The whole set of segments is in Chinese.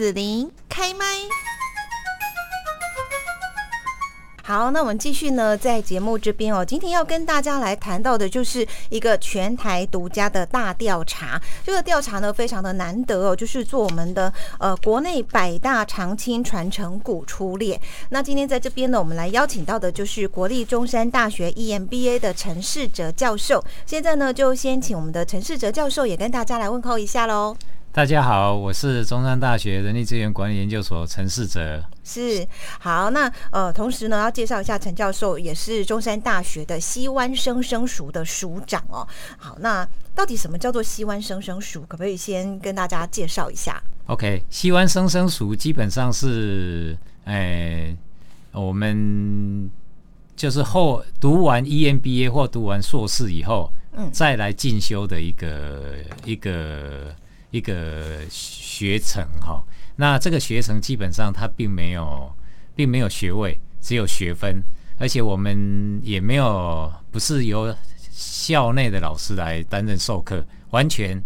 子琳开麦。好，那我们继续呢，在节目这边哦，今天要跟大家来谈到的就是一个全台独家的大调查。这个调查呢，非常的难得哦，就是做我们的呃国内百大长青传承股出列。那今天在这边呢，我们来邀请到的就是国立中山大学 EMBA 的陈世哲教授。现在呢，就先请我们的陈世哲教授也跟大家来问候一下喽。大家好，我是中山大学人力资源管理研究所陈世哲。是好，那呃，同时呢，要介绍一下陈教授，也是中山大学的西湾生生熟的署长哦。好，那到底什么叫做西湾生生熟？可不可以先跟大家介绍一下？OK，西湾生生熟基本上是，哎，我们就是后读完 EMBA 或读完硕士以后，嗯，再来进修的一个一个。一个学程哈，那这个学程基本上它并没有，并没有学位，只有学分，而且我们也没有不是由校内的老师来担任授课，完全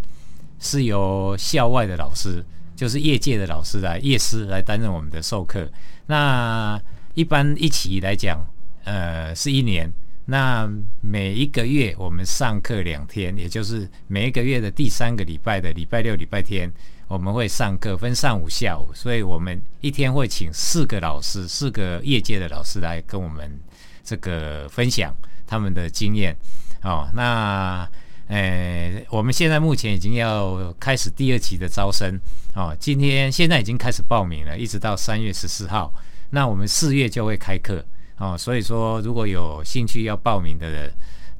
是由校外的老师，就是业界的老师来业师来担任我们的授课。那一般一起来讲，呃，是一年。那每一个月我们上课两天，也就是每一个月的第三个礼拜的礼拜六、礼拜天，我们会上课，分上午、下午，所以我们一天会请四个老师，四个业界的老师来跟我们这个分享他们的经验。哦，那呃，我们现在目前已经要开始第二期的招生。哦，今天现在已经开始报名了，一直到三月十四号。那我们四月就会开课。哦，所以说如果有兴趣要报名的人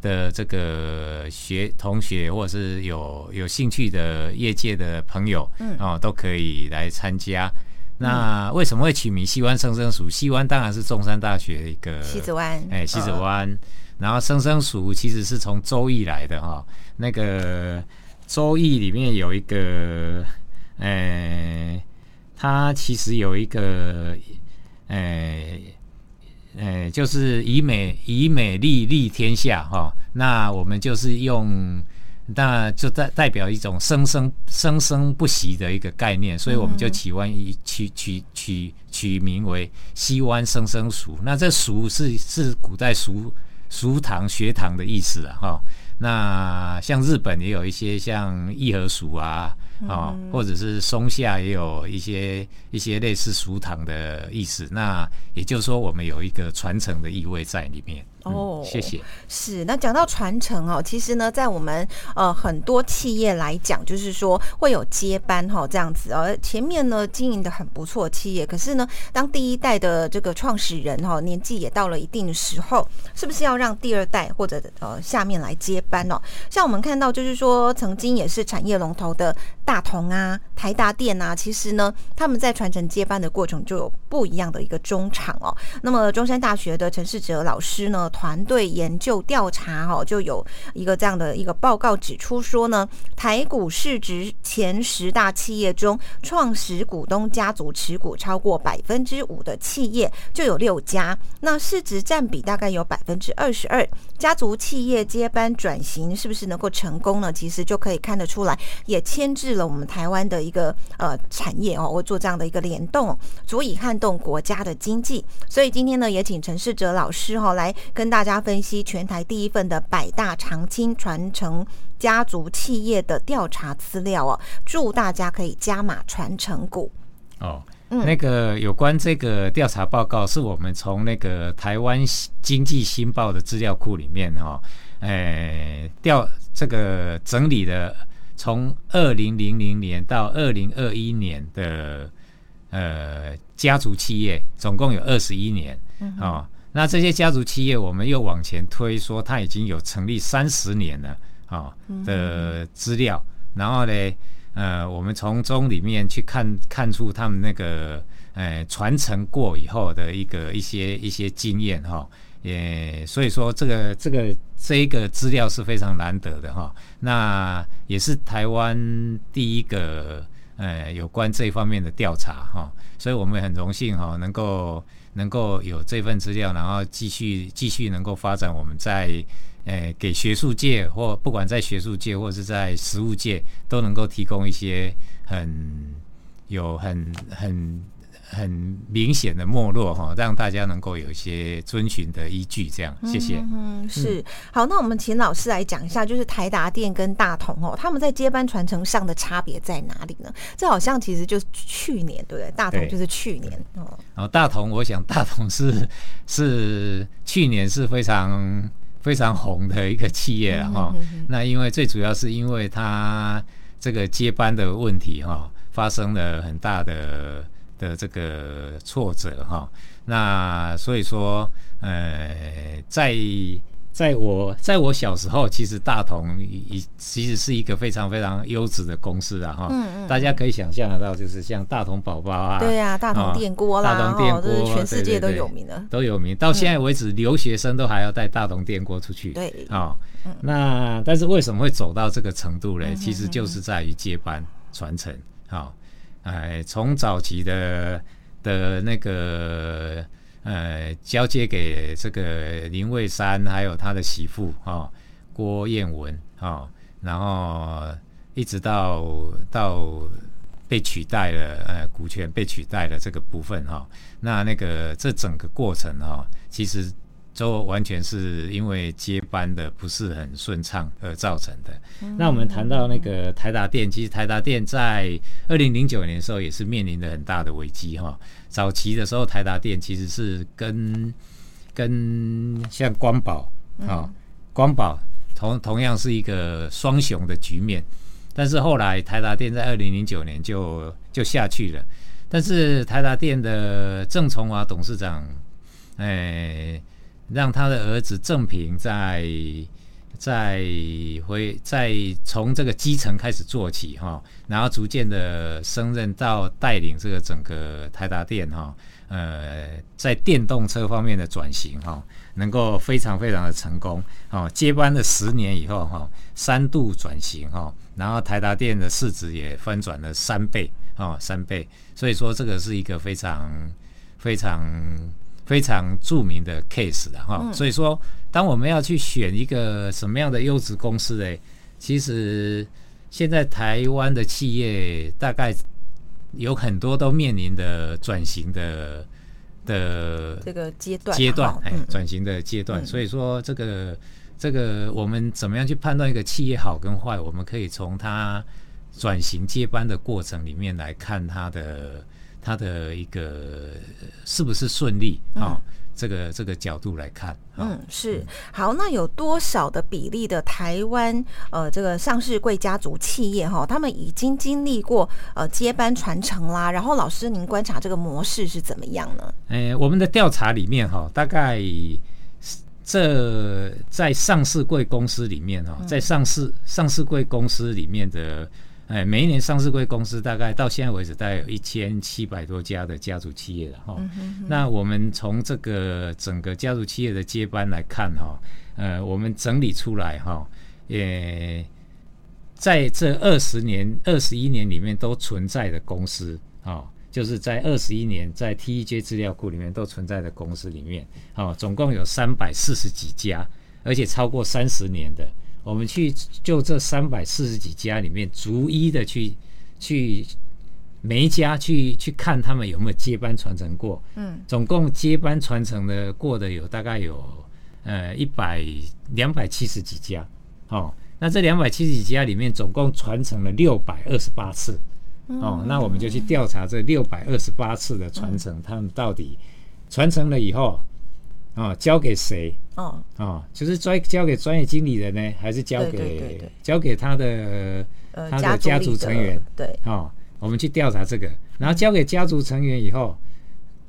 的这个学同学，或者是有有兴趣的业界的朋友，嗯，哦，都可以来参加。那为什么会取名西湾生生熟？西湾当然是中山大学一个西子湾，哎，西子湾。然后生生熟其实是从周易来的哈，那个周易里面有一个，哎，它其实有一个，哎。呃，就是以美以美丽立天下哈，那我们就是用，那就代代表一种生生生生不息的一个概念，所以我们就起湾以取取取取名为西湾生生熟。那这熟是是古代熟熟堂学堂的意思啊哈。那像日本也有一些像义和熟啊。啊，或者是松下也有一些一些类似熟堂的意思，那也就是说我们有一个传承的意味在里面。哦，谢谢。是，那讲到传承哦，其实呢，在我们呃很多企业来讲，就是说会有接班哈这样子哦。前面呢经营的很不错企业，可是呢，当第一代的这个创始人哈年纪也到了一定的时候，是不是要让第二代或者呃下面来接班哦？像我们看到，就是说曾经也是产业龙头的大同啊、台达电啊，其实呢他们在传承接班的过程就有不一样的一个中场哦。那么中山大学的陈世哲老师呢？团队研究调查，哦，就有一个这样的一个报告指出说呢，台股市值前十大企业中，创始股东家族持股超过百分之五的企业就有六家，那市值占比大概有百分之二十二。家族企业接班转型是不是能够成功呢？其实就可以看得出来，也牵制了我们台湾的一个呃产业哦，会做这样的一个联动，足以撼动国家的经济。所以今天呢，也请陈世哲老师哈来跟。跟大家分析全台第一份的百大长青传承家族企业的调查资料哦，祝大家可以加码传承股哦。那个有关这个调查报告，是我们从那个台湾经济新报的资料库里面哈，诶调这个整理的，从二零零零年到二零二一年的呃家族企业，总共有二十一年啊。那这些家族企业，我们又往前推，说它已经有成立三十年了啊的资料，然后呢，呃，我们从中里面去看看出他们那个呃传承过以后的一个一些一些经验哈，也所以说这个这个这一个资料是非常难得的哈，那也是台湾第一个呃有关这方面的调查哈，所以我们很荣幸哈能够。能够有这份资料，然后继续继续能够发展，我们在诶给学术界或不管在学术界或是在实务界，都能够提供一些很有很很。很明显的没落哈，让大家能够有一些遵循的依据。这样，谢谢。嗯，是好。那我们请老师来讲一下，就是台达电跟大同哦，他们在接班传承上的差别在哪里呢？这好像其实就是去年，对不对？大同就是去年哦。哦，大同，我想大同是 是去年是非常非常红的一个企业了哈。那因为最主要是因为它这个接班的问题哈，发生了很大的。的这个挫折哈，那所以说，呃，在在我在我小时候，其实大同已其实是一个非常非常优质的公司啊哈，嗯嗯，大家可以想象得到，就是像大同宝宝啊，对呀，大同电锅啦，大同电锅，全世界都有名的，都有名，到现在为止，留学生都还要带大同电锅出去，对，啊，那但是为什么会走到这个程度呢？其实就是在于接班传承，好。哎，从早期的的那个呃交接给这个林蔚山，还有他的媳妇哈郭燕文哈，然后一直到到被取代了，呃股权被取代了这个部分哈，那那个这整个过程哈，其实。都完全是因为接班的不是很顺畅而造成的。那我们谈到那个台达电，其实台达电在二零零九年的时候也是面临着很大的危机哈。早期的时候，台达电其实是跟跟像光宝啊，光宝同同样是一个双雄的局面。但是后来台达电在二零零九年就就下去了。但是台达电的郑崇华董事长，哎。让他的儿子郑平在在回在从这个基层开始做起哈，然后逐渐的升任到带领这个整个台达电哈，呃，在电动车方面的转型哈，能够非常非常的成功哦。接班了十年以后哈，三度转型哈，然后台达电的市值也翻转了三倍哦，三倍。所以说这个是一个非常非常。非常著名的 case 的哈，所以说，当我们要去选一个什么样的优质公司嘞，其实现在台湾的企业大概有很多都面临的转型的的这个阶段阶段哎，转型的阶段。所以说，这个这个我们怎么样去判断一个企业好跟坏？我们可以从它转型接班的过程里面来看它的。它的一个是不是顺利啊？这个这个角度来看，嗯，是好。那有多少的比例的台湾呃这个上市贵家族企业哈，他们已经经历过呃接班传承啦？然后老师您观察这个模式是怎么样呢？诶，我们的调查里面哈，大概这在上市贵公司里面哈，在上市上市贵公司里面的。哎，每一年上市贵公司大概到现在为止，大概有一千七百多家的家族企业了哈。那我们从这个整个家族企业的接班来看哈，呃，我们整理出来哈，也在这二十年、二十一年里面都存在的公司啊，就是在二十一年在 TEJ 资料库里面都存在的公司里面，啊，总共有三百四十几家，而且超过三十年的。我们去就这三百四十几家里面，逐一的去去每一家去去看他们有没有接班传承过。嗯，总共接班传承的过的有大概有呃一百两百七十几家。哦，那这两百七十几家里面，总共传承了六百二十八次。哦，那我们就去调查这六百二十八次的传承，他们到底传承了以后。啊，交给谁？哦，啊，就是专交给专业经理人呢，还是交给交给他的他的家族成员？对，啊，我们去调查这个，然后交给家族成员以后，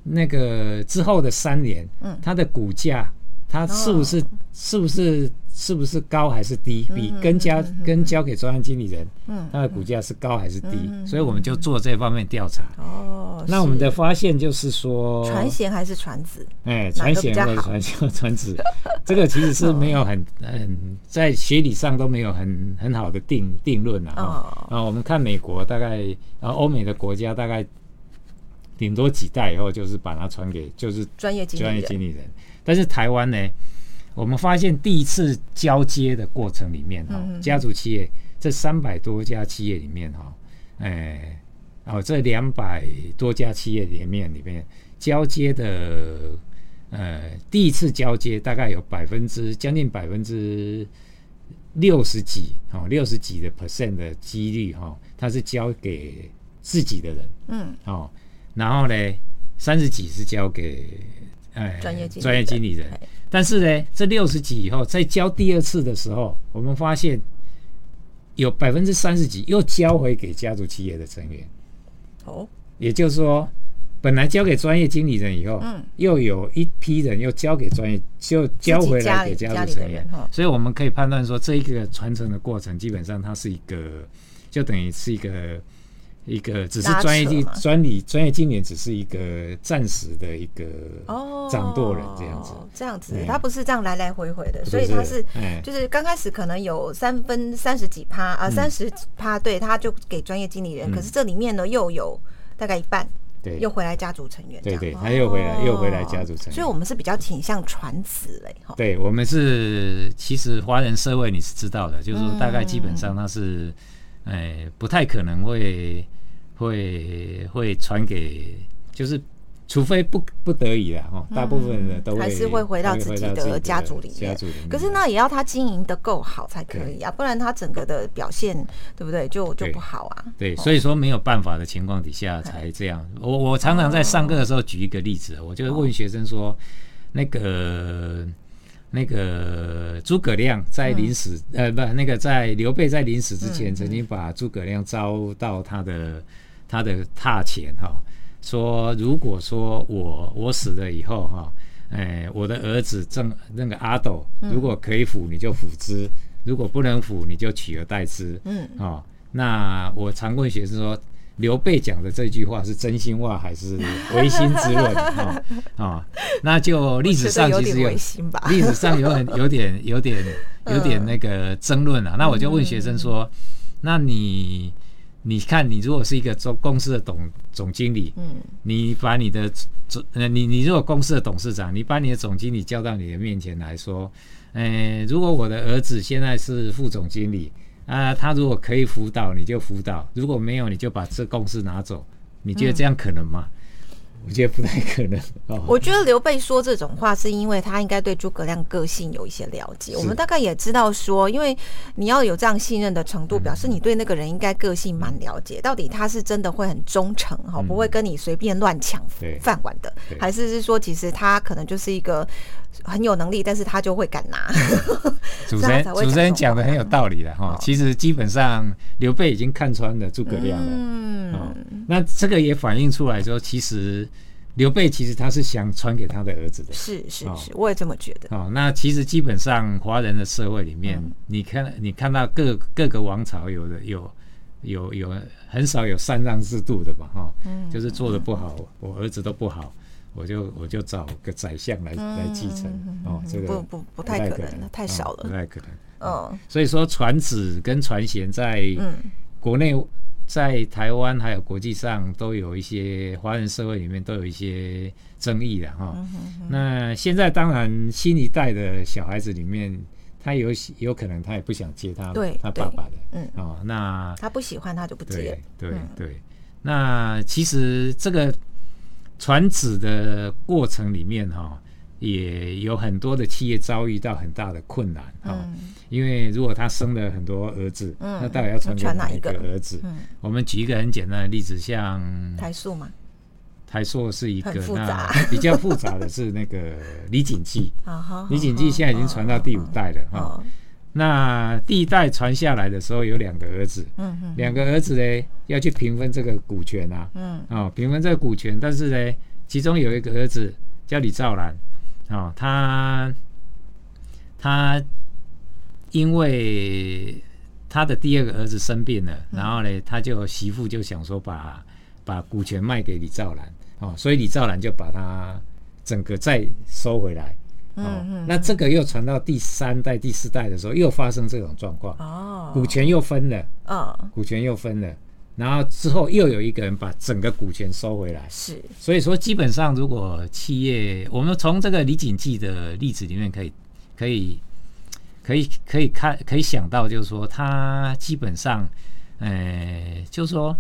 那个之后的三年，嗯，他的股价，他是不是是不是？是不是高还是低？比跟交跟交给专案经理人，嗯，他的股价是高还是低？所以我们就做这方面调查。哦，那我们的发现就是说，传贤还是传子？哎，传贤或者传贤传子，这个其实是没有很很在学理上都没有很很好的定定论啊。啊，我们看美国大概，然后欧美的国家大概顶多几代以后就是把它传给就是专业专业经理人，但是台湾呢？我们发现第一次交接的过程里面，哈，家族企业这三百多家企业里面，哈，哎，哦，这两百多家企业里面里面交接的，呃，第一次交接大概有百分之将近百分之六十几，哦，六十几的 percent 的几率哈，它是交给自己的人，嗯，哦，然后呢，三十几是交给哎专业专业经理人，但是呢，这六十几以后再交第二次的时候，我们发现有百分之三十几又交回给家族企业的成员。哦，也就是说，本来交给专业经理人以后，嗯，又有一批人又交给专业，就交回来给家族成员，所以我们可以判断说，这一个传承的过程，基本上它是一个，就等于是一个一个，只是专业经专理专业经理只是一个暂时的一个哦掌舵人这样子，这样子，他不是这样来来回回的，所以他是就是刚开始可能有三分三十几趴啊，三十趴，对，他就给专业经理人，可是这里面呢又有。大概一半，对，又回来家族成员，对对，他又回来，又回来家族成员，所以我们是比较倾向传子嘞，哈。对，我们是其实华人社会你是知道的，就是说大概基本上他是，哎，不太可能会会会传给，就是。除非不不得已了哈，大部分的都还是会回到自己的家族里面。可是那也要他经营的够好才可以啊，不然他整个的表现对不对就就不好啊。对，所以说没有办法的情况底下才这样。我我常常在上课的时候举一个例子，我就问学生说，那个那个诸葛亮在临死呃不那个在刘备在临死之前，曾经把诸葛亮招到他的他的榻前哈。说，如果说我我死了以后哈，哎，我的儿子正那个阿斗，如果可以辅，你就辅之；如果不能辅，你就取而代之。嗯，哦，那我常问学生说，刘备讲的这句话是真心话还是违心之论？啊啊，那就历史上其实有历史上有很有点有点有点那个争论啊。那我就问学生说，那你？你看，你如果是一个总公司的董总经理，嗯，你把你的总呃，你你如果公司的董事长，你把你的总经理叫到你的面前来说，呃，如果我的儿子现在是副总经理啊，他如果可以辅导，你就辅导；如果没有，你就把这公司拿走。你觉得这样可能吗？我觉得不太可能。我觉得刘备说这种话，是因为他应该对诸葛亮个性有一些了解。我们大概也知道说，因为你要有这样信任的程度，表示你对那个人应该个性蛮了解。到底他是真的会很忠诚哈，不会跟你随便乱抢饭碗的，还是是说其实他可能就是一个很有能力，但是他就会敢拿。主持人主持人讲的很有道理的哈。其实基本上刘备已经看穿了诸葛亮了。嗯，那这个也反映出来说，其实。刘备其实他是想传给他的儿子的，是是是，我也这么觉得。哦，那其实基本上华人的社会里面，你看你看到各各个王朝有的有有有很少有禅让制度的吧？哈，就是做的不好，我儿子都不好，我就我就找个宰相来来继承。哦，这个不不不太可能，太少了，不太可能。嗯，所以说传子跟传贤在国内。在台湾还有国际上都有一些华人社会里面都有一些争议的哈。那现在当然新一代的小孩子里面，他有有可能他也不想接他他爸爸的，嗯哦，那他不喜欢他就不接。对对，那其实这个传子的过程里面哈。也有很多的企业遭遇到很大的困难啊，因为如果他生了很多儿子，那到底要传给哪一个儿子？我们举一个很简单的例子，像台塑嘛，台塑是一个那 比较复杂的是那个李锦记，李锦记现在已经传到第五代了哈。那第一代传下来的时候有两个儿子，两个儿子呢要去平分这个股权啊，嗯。啊平分这个股权，但是呢其中有一个儿子叫李兆兰。哦，他他因为他的第二个儿子生病了，然后呢，他就媳妇就想说把把股权卖给李兆兰，哦，所以李兆兰就把他整个再收回来，哦，那这个又传到第三代、第四代的时候，又发生这种状况，哦，股权又分了，哦，股权又分了。然后之后又有一个人把整个股权收回来，是，所以说基本上如果企业，我们从这个李锦记的例子里面可以，可以，可以，可以看，可以想到，就是说他基本上，呃，就是说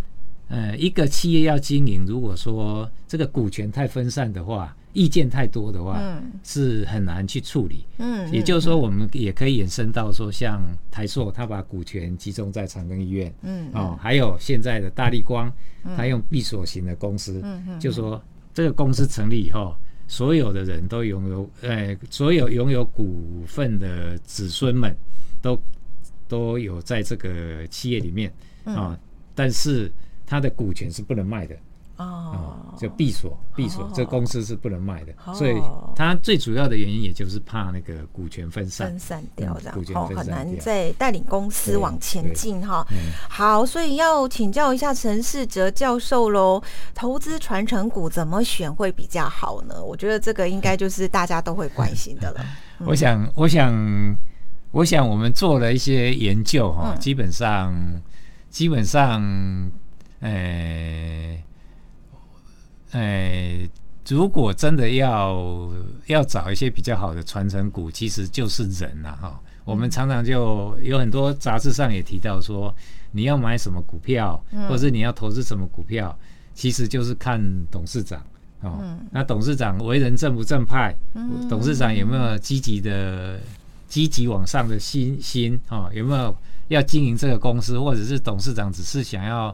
呃，一个企业要经营，如果说这个股权太分散的话，意见太多的话，嗯。是很难去处理。嗯，也就是说，我们也可以延伸到说，像台塑，他把股权集中在长庚医院，嗯哦，还有现在的大力光，他用闭锁型的公司，嗯就说这个公司成立以后，所有的人都拥有，呃，所有拥有股份的子孙们都都有在这个企业里面嗯。啊、但是他的股权是不能卖的。哦哦，就闭锁，闭锁哦，这公司是不能卖的，哦所以它最主要的原因也就是怕那个股权分散分。散掉这样嗯股，权哦，分散很难掉再带领公司往前对进哈。嗯好，所以要请教一下陈世哲教授喽，投资传承股怎么选会比较好呢？我觉得这个应该就是大家都会关心的了。我想，我想，我想，我们做了一些研究哈，嗯基本上，基本上，呃，呃，如果真的要要找一些比较好的传承股，其实就是人呐、哈。我们常常就有很多杂志上也提到说，你要买什么股票，或者是你要投资什么股票，其实就是看董事长哦。那董事长为人正不正派，董事长有没有积极的、积极往上的心心哦？有没有要经营这个公司，或者是董事长只是想要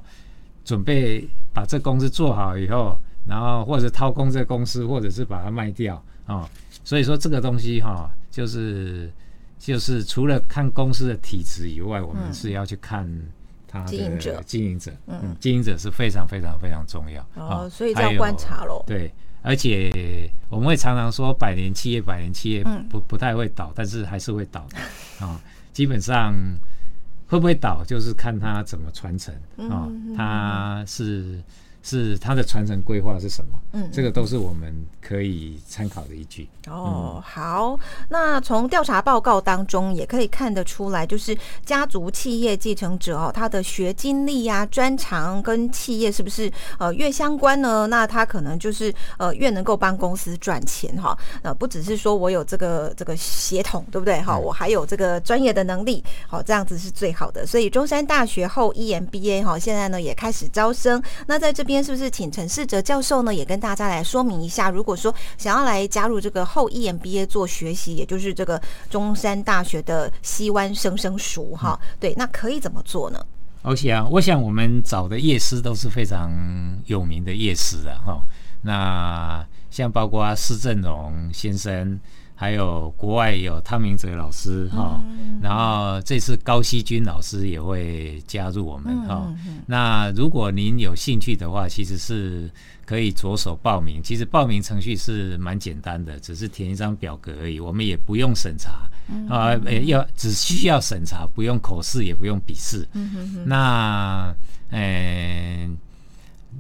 准备把这公司做好以后，然后或者掏空这公司，或者是把它卖掉哦。所以说这个东西哈、就是就是除了看公司的体质以外，我们是要去看它经营者的经营者，嗯，经营者是非常非常非常重要哦，啊所以这要观察喽。对，而且我们会常常说百年企业，百年企业嗯不不太会倒，但是还是会倒的啊、基本上会不会倒，就是看它怎么传承啊、嗯它是是它的传承规划是什么，嗯这个都是我们可以参考的依据。哦，好，那从调查报告当中也可以看得出来，就是家族企业继承者哦，他的学经历呀、专长跟企业是不是呃越相关呢？那他可能就是呃越能够帮公司赚钱哈。呃，不只是说我有这个这个协同，对不对？哈，我还有这个专业的能力，好，这样子是最好的。所以中山大学后 E EMBA 哈，现在呢也开始招生。那在这边是不是请陈世哲教授呢，也跟大家来说明一下，如果说想要来加入这个后 E EMBA 做学习，也就是这个中山大学的西湾生生熟哈，对，那可以怎么做呢？而且啊，我想我们找的业师都是非常有名的业师的哈。那像包括施正荣先生，还有国外有汤明哲老师哈，然后这次高希军老师也会加入我们哈。那如果您有兴趣的话，其实是可以着手报名。其实报名程序是蛮简单的，只是填一张表格而已，我们也不用审查啊，呃要只需要审查，不用口试，也不用笔试。那嗯、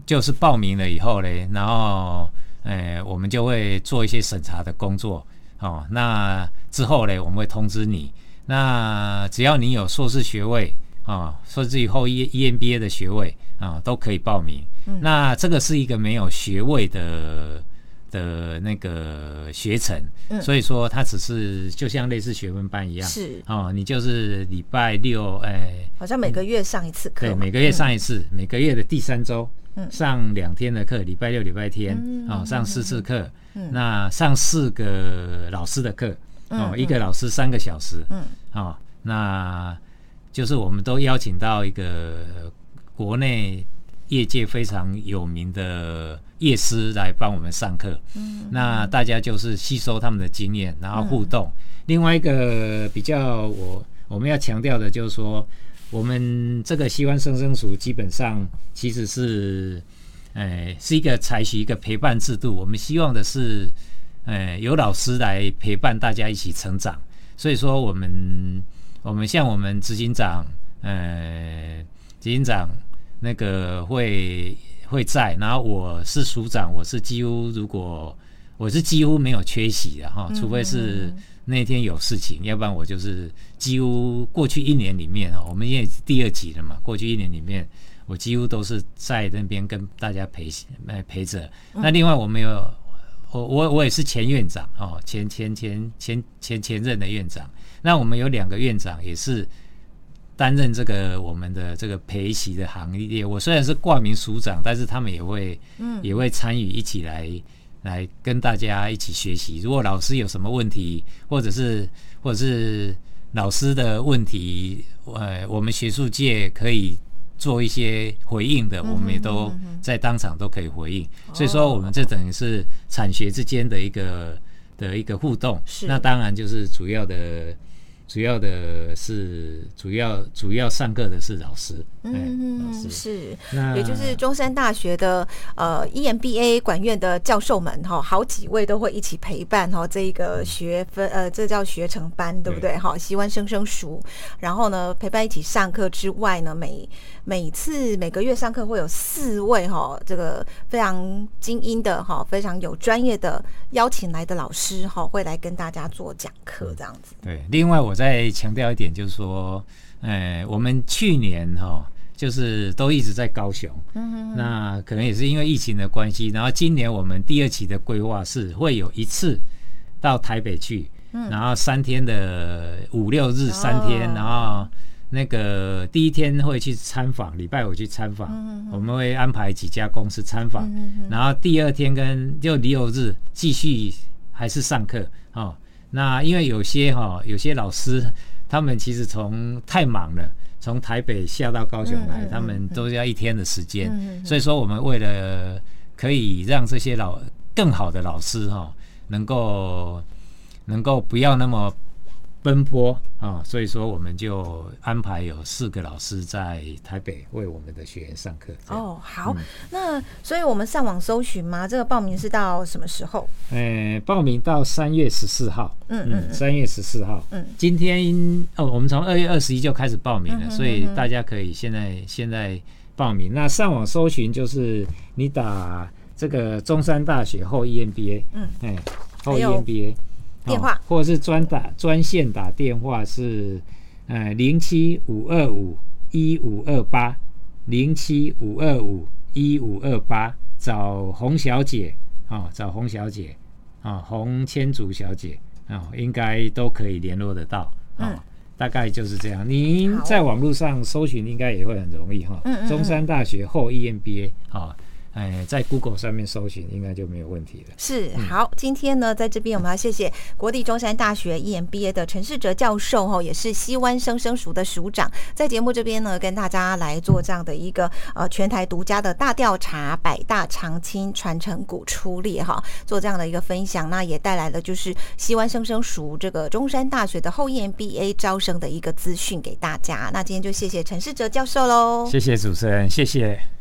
就是报名了以后嘞，然后呃，我们就会做一些审查的工作哦。那之后嘞，我们会通知你。那只要你有硕士学位啊，甚至以后 E EMBA 的学位啊，都可以报名。那这个是一个没有学位的的那个学程，嗯所以说它只是就像类似学分班一样。是，哦，你就是礼拜六，哎、好像每个月上一次课对，每个月上一次，每个月的第三周，嗯上两天的课，礼拜六、礼拜天，嗯哦，上四次课，嗯。那上四个老师的课，哦，嗯。一个老师三个小时，嗯。哦，那就是我们都邀请到一个国内业界非常有名的业师来帮我们上课，嗯那大家就是吸收他们的经验，然后互动。另外一个比较我我们要强调的就是说，我们这个西湾生生熟基本上其实是，呃，是一个采取一个陪伴制度。我们希望的是，呃，有老师来陪伴大家一起成长。所以说，我们我们像我们执行长，呃，执行长那个会会在，然后我是署长，我是几乎如果我是几乎没有缺席的哈，除非是那天有事情，要不然我就是几乎过去一年里面啊，我们也第二集了嘛，过去一年里面我几乎都是在那边跟大家陪呃陪着。那另外我们有我我我也是前院长哦，前前前前前前任的院长。那我们有两个院长也是。担任这个我们的这个陪习的行列。我虽然是挂名署长，但是他们也会，嗯，也会参与一起来来跟大家一起学习。如果老师有什么问题，或者是或者是老师的问题，呃，我们学术界可以做一些回应的，我们也都在当场都可以回应。所以说，我们这等于是产学之间的一个。的一个互动，是那当然就是主要的，主要的是主要主要上课的是老师，嗯，是，也就是中山大学的呃 EMBA 管院的教授们哈，好几位都会一起陪伴哈这一个学分呃，这叫学成班对不对？哈，习惯生生熟，然后呢陪伴一起上课之外呢，每每次每个月上课会有四位哈，这个非常精英的哈，非常有专业的邀请来的老师哈，会来跟大家做讲课这样子。对，另外我再强调一点，就是说，呃，我们去年哈，就是都一直在高雄，嗯那可能也是因为疫情的关系，然后今年我们第二期的规划是会有一次到台北去，嗯，然后三天的五六日三天，然后。那个第一天会去参访，礼拜五去参访，我们会安排几家公司参访，然后第二天跟就六日继续还是上课哦。那因为有些哈，有些老师他们其实从太忙了，从台北下到高雄来，他们都要一天的时间，所以说我们为了可以让这些老更好的老师哈，能够能够不要那么。奔波啊，所以说我们就安排有四个老师在台北为我们的学员上课。哦，好，那所以我们上网搜寻吗？这个报名是到什么时候？呃，报名到三月十四号。嗯嗯，三月十四号。嗯，今天哦，我们从二月二十一就开始报名了，所以大家可以现在现在报名。那上网搜寻就是你打这个中山大学后 EMBA。嗯，哎，后 EMBA。电话，或者是专打专线打电话是，呃，零七五二五一五二八，零七五二五一五二八，找洪小姐啊，找洪小姐啊，洪千竹小姐啊，应该都可以联络得到啊，大概就是这样。您在网络上搜寻应该也会很容易哈，中山大学后 EMBA 啊。哎，在 Google 上面搜寻应该就没有问题了。是好，今天呢，在这边我们要谢谢国立中山大学 EMBA 的陈世哲教授哈，也是西湾生生熟的署长，在节目这边呢，跟大家来做这样的一个呃全台独家的大调查，百大长青传承股出列哈，做这样的一个分享，那也带来了就是西湾生生熟这个中山大学的后 EMBA 招生的一个资讯给大家。那今天就谢谢陈世哲教授喽，谢谢主持人，谢谢。